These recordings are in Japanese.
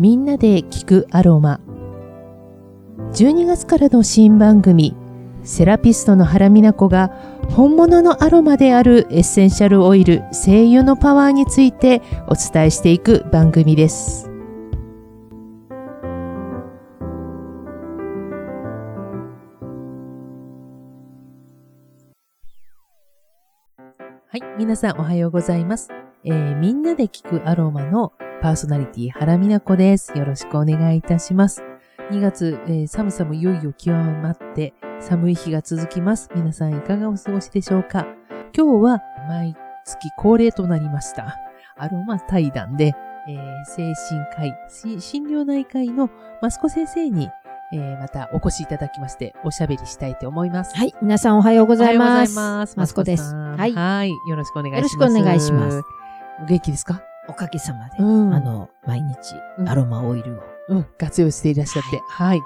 みんなで聞くアロマ。12月からの新番組セラピストの原美奈子が本物のアロマであるエッセンシャルオイル精油のパワーについてお伝えしていく番組です。はい皆さんおはようございます、えーみんなで聞くアロマのパーソナリティ原美奈子ですよろしくお願いいたします2月、えー寒さもいよいよ極まって寒い日が続きます。皆さんいかがお過ごしでしょうか？今日は毎月恒例となりました。アロマ対談で、えー精神科医、し診療内科医のマスコ先生に、えーまたお越しいただきまして、おしゃべりしたいと思います。はい。皆さんおはようございます。おはようございます。マスコです。はい。はい。よろしくお願いします。よろしくお願いします。お元気ですか？おかげさまで、うんあの、毎日うんアロマオイルを。うん、活用していらっしゃって。はい。1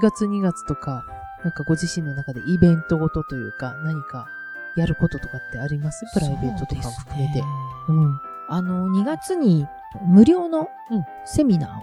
月2月とか、なんかご自身の中でイベントごとというか、何かやることとかってあります？プライベートとかも含めて。そうねうん。あの、2月に無料のうんセミナ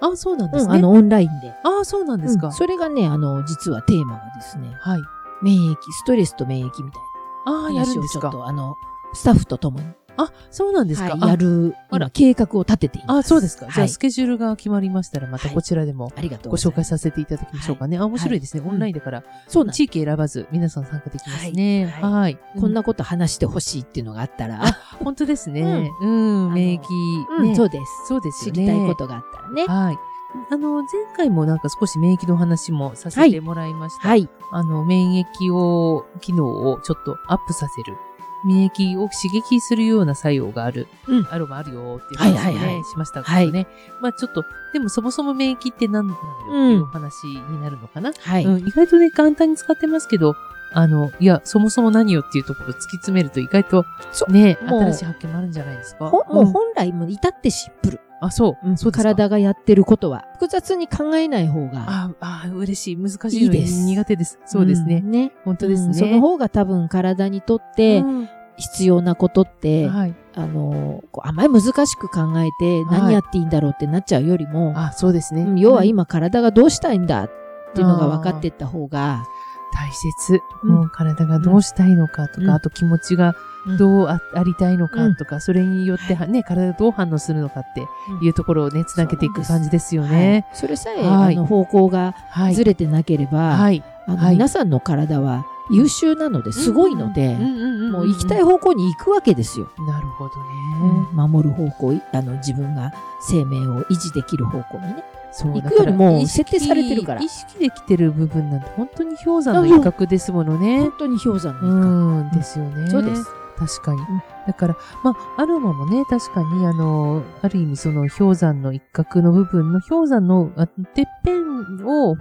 あ、そうなんーを、ですね。うんあの、オンラインで。あ、そうなんですか。うんそれがね、あの、実はテーマがですね、はい。免疫、ストレスと免疫みたいああ、なやるんですか。ちょっと、あの、スタッフと共に、あ、そうなんですか？はいやる、今、計画を立てています。ああ、そうですか。じゃあ、はいスケジュールが決まりましたら、またはいこちらでもありがとうご紹介。させていただきましょうかね。あ、面白いですね。はいオンラインだから、そう地域選ばず、皆さん参加できますね。ははい。こんな、なこと話してほしいっていうのがあったら、本当ですね。うん、免疫。そうです。そうですよ知ね。りたいことがあったらね。はい。あの、前回もなんか少し免疫の話もさせてもらいました。はい。あの、免疫を、機能をちょっとアップさせる。免疫を刺激するような作用がある。うんアロマあるよっていう話をね、はいはいはいしましたからね。まあちょっと、でもそもそも免疫って何なのよっていうお話になるのかな。はい。うん、意外とね、簡単に使ってますけど、あの、いや、そもそも何よっていうところを突き詰めると意外とそうね、新しい発見もあるんじゃないですか？ほもううん本来も至ってシンプル。あ、そう。そうですか。体がやってることは複雑に考えない方がああ、嬉しい。難しいです苦手です。そうですね。んね。本当ですね。うんその方が多分体にとってうん必要なことって、はい。あの、あんまり難しく考えてはい。何やっていいんだろうってなっちゃうよりも、あ、そうですね。うん要は今体がどうしたいんだっていうのが分かっていった方が、大切。うん。もう体がどうしたいのかとか、うん。あと気持ちがどうあありたいのかとか、それによってはね、体がどう反応するのかっていうところをね、つなげていく感じですよね。はい。それさえ、はい。あの方向がはい。ずれてなければ、はい。あのはい。皆さんの体は優秀なのですごいので、もう行きたいな方向に行くわけですよ。るほどね。守る方向、あの自分が生命を維持できる方向にね。そう行くよりも設定されてるから意識できてる部分なんて本当に氷山の一角ですものね本。当に氷山うのん、ですよね。一角。そうです。確かに。んだから、まあ、アロマもね、確かに、あの、ある意味その氷山の一角の部分の氷山のあてっぺんを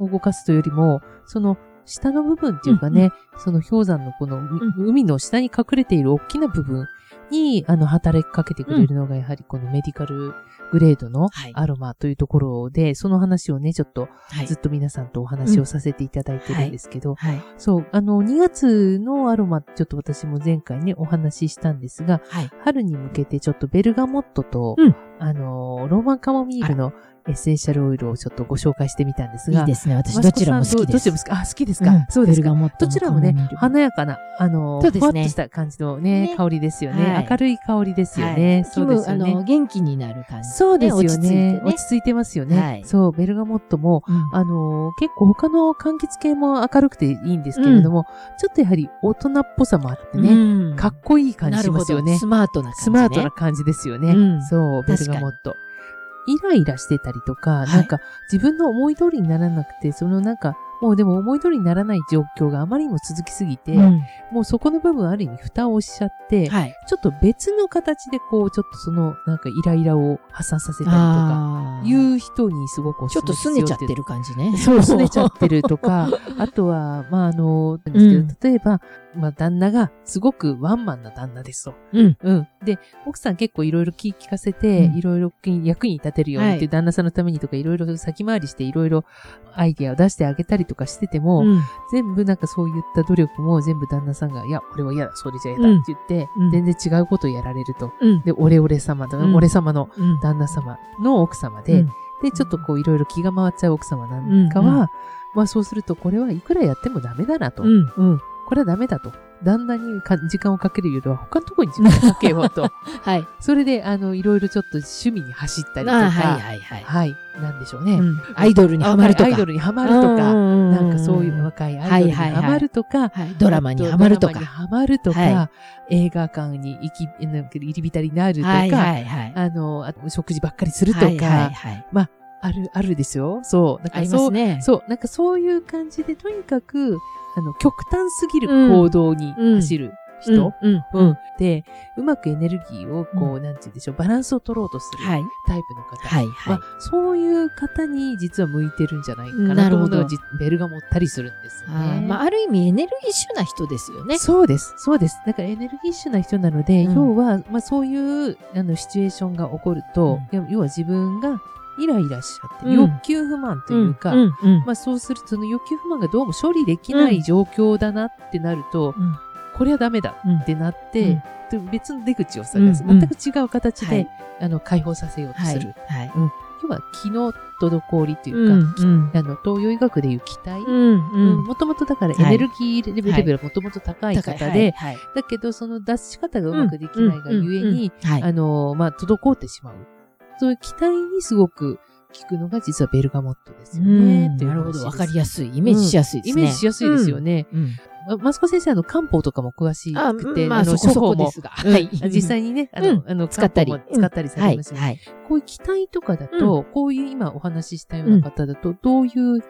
動かすというよりも、その下の部分っていうかね、うんその氷山のこの、海の下に隠れている大きな部分に、あの、働きかけてくれるのが、やはりこのメディカルグレードのはい。アロマというところで、その話をね、ちょっとはい。ずっと皆さんとお話をさせていただいてるんですけど、はい。そう、あの、2月のアロマ、ちょっと私も前回ね、お話ししたんですが、はい。春に向けてちょっとベルガモットと、うんあの、ローマンカモミールのエッセンシャルオイルをちょっとご紹介してみたんですが、いいですね。私どちらも好きです。どどちらも好きあ、好きですか、うんそうですか。どちらもね、華やかな、あの、ふわっとした感じのね、ね香りですよね、はい明るい香りですよね。はいそうですよねあの、。元気になる感じ。そうですよね。落ち着いてね落ち着いてますよね。はいそう、ベルガモットも、うんあのー結構他の柑橘系も明るくていいんですけれども、ちょっとやはり大人っぽさもあってね、うんかっこいい感じしますよね。スマートな感じ、ね。スマートな感じですよね。うんそう、ベル確かにガモット。イライラしてたりとか、いなんか自分の思い通りにならなくて、そのなんか、もうでも思い通りにならない状況があまりにも続きすぎて、うんもうそこの部分ある意味蓋をしちゃって、はい。ちょっと別の形でこう、ちょっとそのなんかイライラを発散させたりとか、いう人にすごくおちょっとすすめですよ拗ねちゃってる感じね。そう、拗ねちゃってるとか、あとは、まあ、あの、ですけど、うん例えば、まあ、旦那がすごくワンマンな旦那ですと。うん。うん。で、奥さん結構いろいろ聞聞かせて、うんいろいろ役に立てるようにって、はい旦那さんのためにとかいろいろ先回りしていろいろアイディアを出してあげたりとかしてても、うん全部なんかそういった努力も全部旦那さんが、いや、俺は嫌だ、それじゃ嫌だうんって言って、うん全然違うことをやられると。うん。で、俺俺様だ、うん俺様のうん。旦那様の奥様で、うんで、ちょっとこういろいろ気が回っちゃう奥様なんかは、まあそうするとこれはいくらやってもダメだなと。うん。うん。これはダメだと。旦那にか時間をかけるよりは他のところに時間をかけようと。はい。それで、あの、いろいろちょっと趣味に走ったりとか、あはいはいはい。はい、なんでしょうね。うんアイドルにハマるとか。アイドルにハマるとか、ななんかそういう若いアイドルにハマるとか、はい、ドラマにハマるとか。ドラマにハマるとか、は映画館に行き、なんか入り浸りになるとか、はいはいはい。あの、あと食事ばっかりするとか、はいはいはい。ある、あるですよ。そう。なんかそう、ますね。そう、なんかそういう感じで、とにかく、あの、極端すぎる行動に走る人、うん。ううんん。で、うまくエネルギーを、こう、なんて言うんでしょう、バランスを取ろうとするはい。タイプの方。はいまあはい。、そういう方に実は向いてるんじゃないかななとるほど思うのベルが持ったりするんですよあ。まあ、ある意味エネルギッシュな人ですよね。そうです。そうです。だからエネルギッシュな人なので、うん要は、まあそういう、あの、シチュエーションが起こると、要は自分がイライラしちゃって、うん。欲求不満というか、まあそうすると、その欲求不満がどうも処理できない状況だなってなると、うん。これはダメだうんってなって、別の出口を探す。全く違う形で、はい。あの、解放させようとはいする。はい。要は、気の滞りというか、うんあの、東洋医学でいう気体。もともとだからエはい。ネルギーレベルがもともと高い方で、だけどその出し方がうまくできないがゆえに、はい。あの、まあ、滞ってしまう。そういう期待にすごく効くのが実はベルガモットですよね。なるほど。わかりややすい。イメージしやすいですね。イメージしやすいですよね。うん。まマスコ先生、あの、漢方とかも詳しあ、くて、まあ、そこそこですが。うんはい。実際にね、あの、うんあの、使ったり使ったりさはい。れますよね。はい。こういう気体とかだと、こういう今お話ししたような方だと、どういう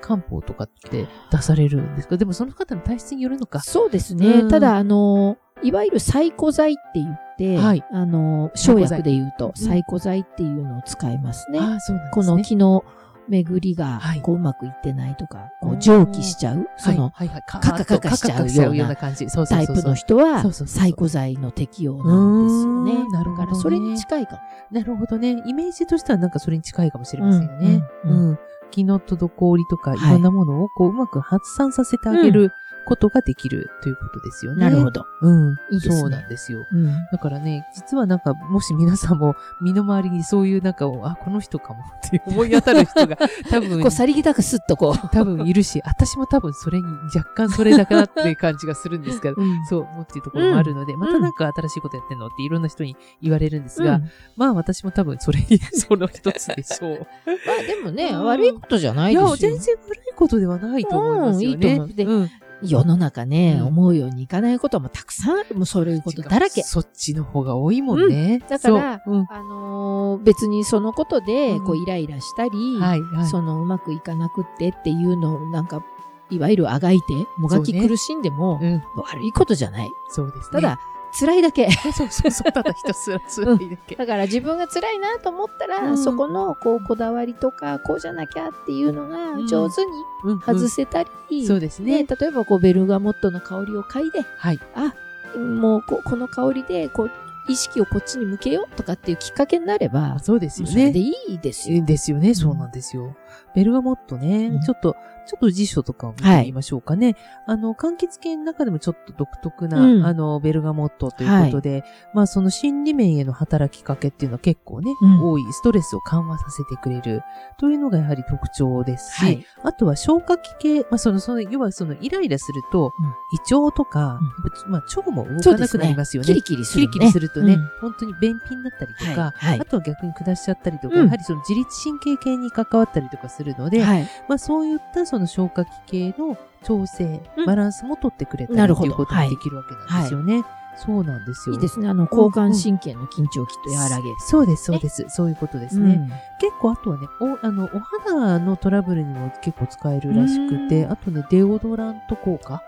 漢方とかって出されるんですか？でもその方の体質によるのか。そうですうね。んただ、あの、いわゆるサイコ剤って言って、はいあの、生薬で言うと、剤サイコ剤っていうのを使いますね。ああ、そうなんすね。の気の巡りがはい、こう、うまくいってないとか、こう、蒸気しちゃう、その、カカカカカしちゃうようなタイプの人はサイコ剤の適用なんですよね。なるほどねだから、それに近いかも。なるほどね。イメージとしてはなんかそれに近いかもしれませんよね。ううん気の滞りとかいろんなものをこううまく発散させてあげることができるということですよね。なるほど。うん。いいですねそうなんですよ。うん。だからね、実はなんか、もし皆さんも身の回りにそういうなんかを、あ、この人かもって思い当たる人が 多分こう、、さりげなくスッとこう。多分いるし、私も多分それに若干それだかなっていう感じがするんですけど、うんそう思っていうところもあるので、またなんか新しいことやってんのっていろんな人に言われるんですが、うんまあ私も多分それに、その一つでしょう。まあでもね、うん悪いことじゃないいや、ですよ。全然悪いことではないと思いますよね。うんいいと思うでうん世の中ね、うん思うようにいかないこともたくさんある。もうそういうことだらけ。そっちの方が多いもんね。だからそううんあのー別にそのことで、うんこう、イライラしたり、はい、はい。そのうまくいかなくってっていうのをなんか、いわゆるあがいて、もがき苦しんでも、うん、悪いことじゃない。そうですね。ただ、辛いだけ。そうそうそう、ただひたすら辛いだけ。だから自分が辛いなと思ったら、うんそこのこうこだわりとか、こうじゃなきゃっていうのがうん上手にうん外せたり、そうですねね。例えばこうベルガモットの香りを嗅いで、はい。あ、もうここの香りでこう意識をこっちに向けようとかっていうきっかけになれば、そうですよね。それでいいですよ。ですよね。そうなんですよ。ベルガモットね、うん。ちょっと、ちょっと辞書とかを見てみましょうかね。あの、柑橘系の中でもちょっと独特な、うん。あの、ベルガモットということで、まあその心理面への働きかけっていうのは結構ね、うん。多い、ストレスを緩和させてくれる。というのがやはり特徴ですし、はい。あとは消化器系、まあその、その、要はそのイライラすると、胃腸とか、まあ腸も動かなくなりますよね。キリキリする、ね。キリキリするとね、うん。本当に便秘になったりとか、はい。はい。あとは逆に下しちゃったりとか、うん。やはりその自律神経系に関わったりとかするので、はい。まあそういったその消化器系の調整、うんバランスも取ってくれたりということができるわけなんですよね。そうなんですよ。いいですね。あの、交感神経の緊張をきっと和らげる。そうです、そうです。そういうことですね。うん結構あとはね、お、あの、お肌のトラブルにも結構使えるらしくて、うんあとね、デオドラント効果。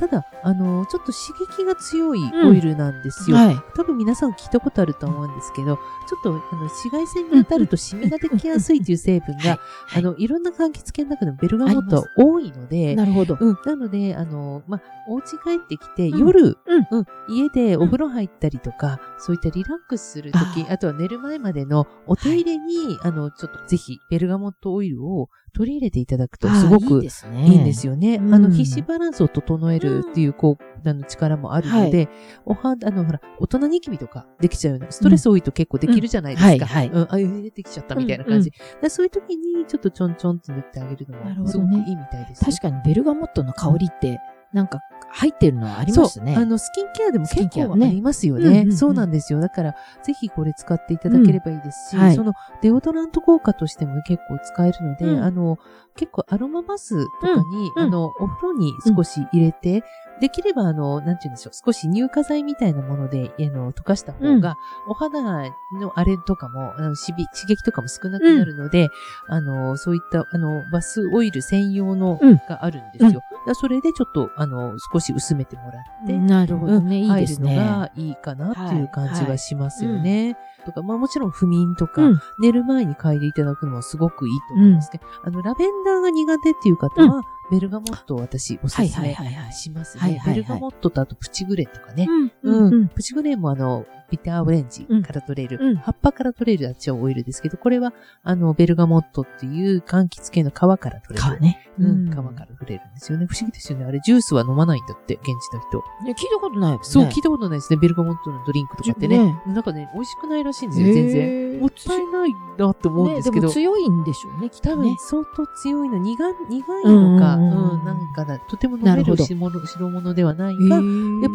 ただ、あの、ちょっと刺激が強いオイルなんですよ。はい。多分皆さん聞いたことあると思うんですけど、ちょっとあの紫外線に当たるとシミができやすいという成分が、あの、いろんな柑橘系の中でもベルガモットは多いので、なるほど。うん。なので、あの、まあ、お家帰ってきて、夜、うん、家でお風呂入ったりとか、そういったリラックスするとき、ああとは寝る前までのお手入れに、あの、ちょっとぜひ、ベルガモットオイルを取り入れていただくと、すごく。いいんですよね。うんあの、皮脂バランスを整えるっていう、こう、あの、力もあるので、お肌、あの、ほら、大人ニキビとかできちゃうような、ストレス多いと結構できるじゃないですか。うんはいはいうん、あ、出てきちゃったみたいな感じ。そういう時に、ちょっとちょんちょんって塗ってあげるのも、すごくいいみたいですよ。確かにベルガモットの香りって、なんか入ってるのはありますね。そう。あの、スキンケアでも結構ありますよね。うんうんうんそうなんですよ。だから、ぜひこれ使っていただければいいですし、うんはいそのデオドラント効果としても結構使えるので、うんあの、結構アロマバスとかに、うんうんあの、お風呂に少し入れて、できれば、あの、なんて言うんでしょう、少し乳化剤みたいなもので、あの、溶かした方が、お肌のあれとかも、あの刺激とかも少なくなるので、あの、そういった、あの、バスオイル専用のうんがあるんですよ。うんそれでちょっと、あの、少し薄めてもらって、なるほどね。うんいいですね。入るのがいいかなっていう感じはいがしますよね。とか、まあもちろん不眠とか、うん寝る前に嗅いでいただくのはすごくいいと思いますね。あの、ラベンダーが苦手っていう方は、ベルガモットを私おすはいすめ。しますね。ベルガモットとあとプチグレとかね。ううん。うん。プチグレもあの、ビターオレンジから取れる、うん葉っぱから取れるあっちはオイルですけど、これは、あの、ベルガモットっていう柑橘系の皮から取れる。皮ね。うん、皮から取れるんですよね。不思議ですよね。あれ、ジュースは飲まないんだって、現地の人。ね聞いたことないね。そう、聞いたことないですね。ベルガモットのドリンクとかってね。ねなんかね、美味しくないらしいんですよ、全然。然もったいないなって思うんですけど。ねでも強いんでしょうね、きっとね多分。相当強いの、苦い苦いのか、うんんううんうんなんかだ、とても飲めなる白物ではないが、やっ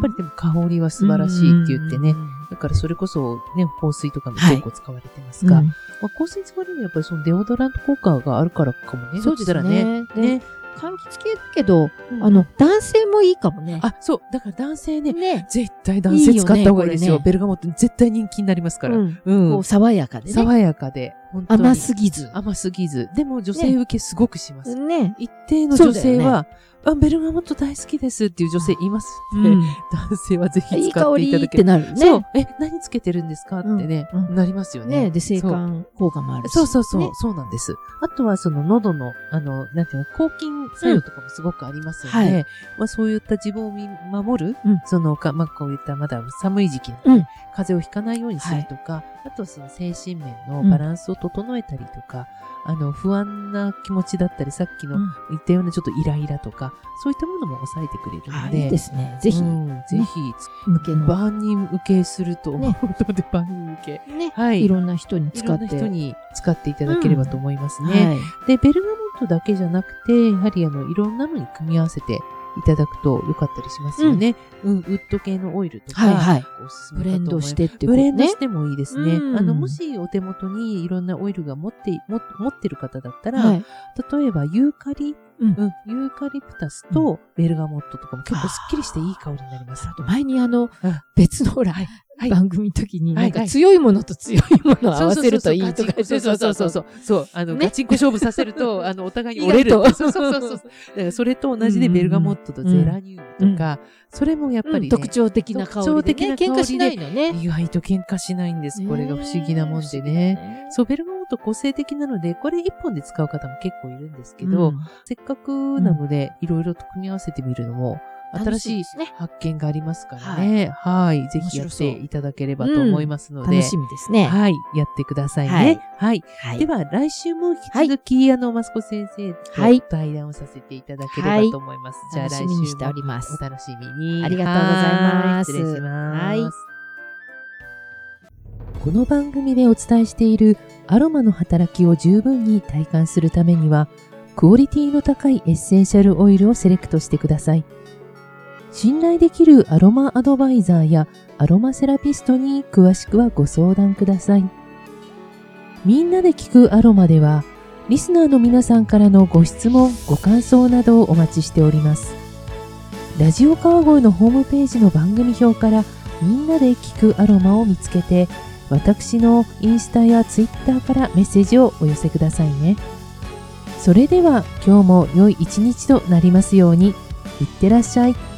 ぱりでも香りは素晴らしいって言ってね。だからそれこそね、香水とかも結構使われてますが、うんまあ、香水使われるのはやっぱりそのデオドラント効果があるからかもね。そうですそしたらね。ね。柑橘系だけど、うんあの、男性もいいかもね。あ、そう。だから男性ね、ね。絶対男性使った方がいいですよ。いいよねベルガモット絶対人気になりますから。うんうん。こう、爽やかでね。爽やかで、本当に甘すぎず。甘すぎず。でも女性受けすごくします。ね。一定の女性は、あ、ベルガモット大好きですっていう女性いますので、うん男性はぜひいい使って香りっていただける。なるね。そう。え、何つけてるんですかってね、うんうんなりますよね。ね。で、性感効果もあるし。そうそうそう、ねそうなんです。あとはその喉の、あの、なんていうの、抗菌作用とかもすごくありますので、うんはいまあそういった自分を見守る、うんそのか、まあこういったまだ寒い時期、うん風邪をひかないようにするとか、あとはその精神面のバランスを整えたりとか、あの、不安な気持ちだったり、さっきのうん言ったようなちょっとイライラとか、そういったものも抑えてくれるので、あいいですね。ぜひ、うんぜひ、向けの。万人受けすると思うねので、万人受け。ね。はいいろんな人にいろん使って。な人に使っていただければと思いますね。はい。で、ベルガモットだけじゃなくて、やはりあの、いろんなのに組み合わせていただくと良かったりしますよね。うん、ウッド系のオイルとか、はいはい。おすすめブレンドしてってことブね。レンドしてもいいですね。うんあの、もしお手元にいろんなオイルが持って、も持ってる方だったら、はい。例えばユーカリ、うんうん、ユーカリプタスとベルガモットとかも結構スッキリしていい香りになります。あと前にあのうん、別のほら、はい番組の時に、なんか強いものと強いものを合わせるといいとかそうそうそうそうそう。そう、あの、ねガチンコ勝負させると、あの、お互いに折れる。そうそうそうそう。それと同じでベルガモットとゼラニウムとか、それもやっぱりね、特徴的な香りで、ね。特徴的な香りで喧嘩しないのね。意外と喧嘩しないんです。これが不思議なもんでね。そう、ベルガモット個性的なので、これ一本で使う方も結構いるんですけど、うんせっかくなので、いろいろと組み合わせてみるのも、新楽ししいいですね発見がありますからね。はい。ぜひやっていただければと思いますので。楽しみですね。はい。やってくださいね。はい。はいでは、来週も引き続き、あの、マスコ先生はいと対談をさせていただければと思います。じゃあ来週も楽しみにしておりますお。楽しみに。ありがとうございますはい失礼します。はいこの番組でお伝えしているアロマの働きを十分に体感するためには、クオリティの高いエッセンシャルオイルをセレクトしてください。信頼できるアロマアドバイザーやアロマセラピストに詳しくはご相談ください。みんなで聞くアロマでは、リスナーの皆さんからのご質問、ご感想などをお待ちしております。ラジオ川越のホームページの番組表からみんなで聞くアロマを見つけて、私のインスタやツイッターからメッセージをお寄せくださいね。それでは今日も良い一日となりますように。いってらっしゃい。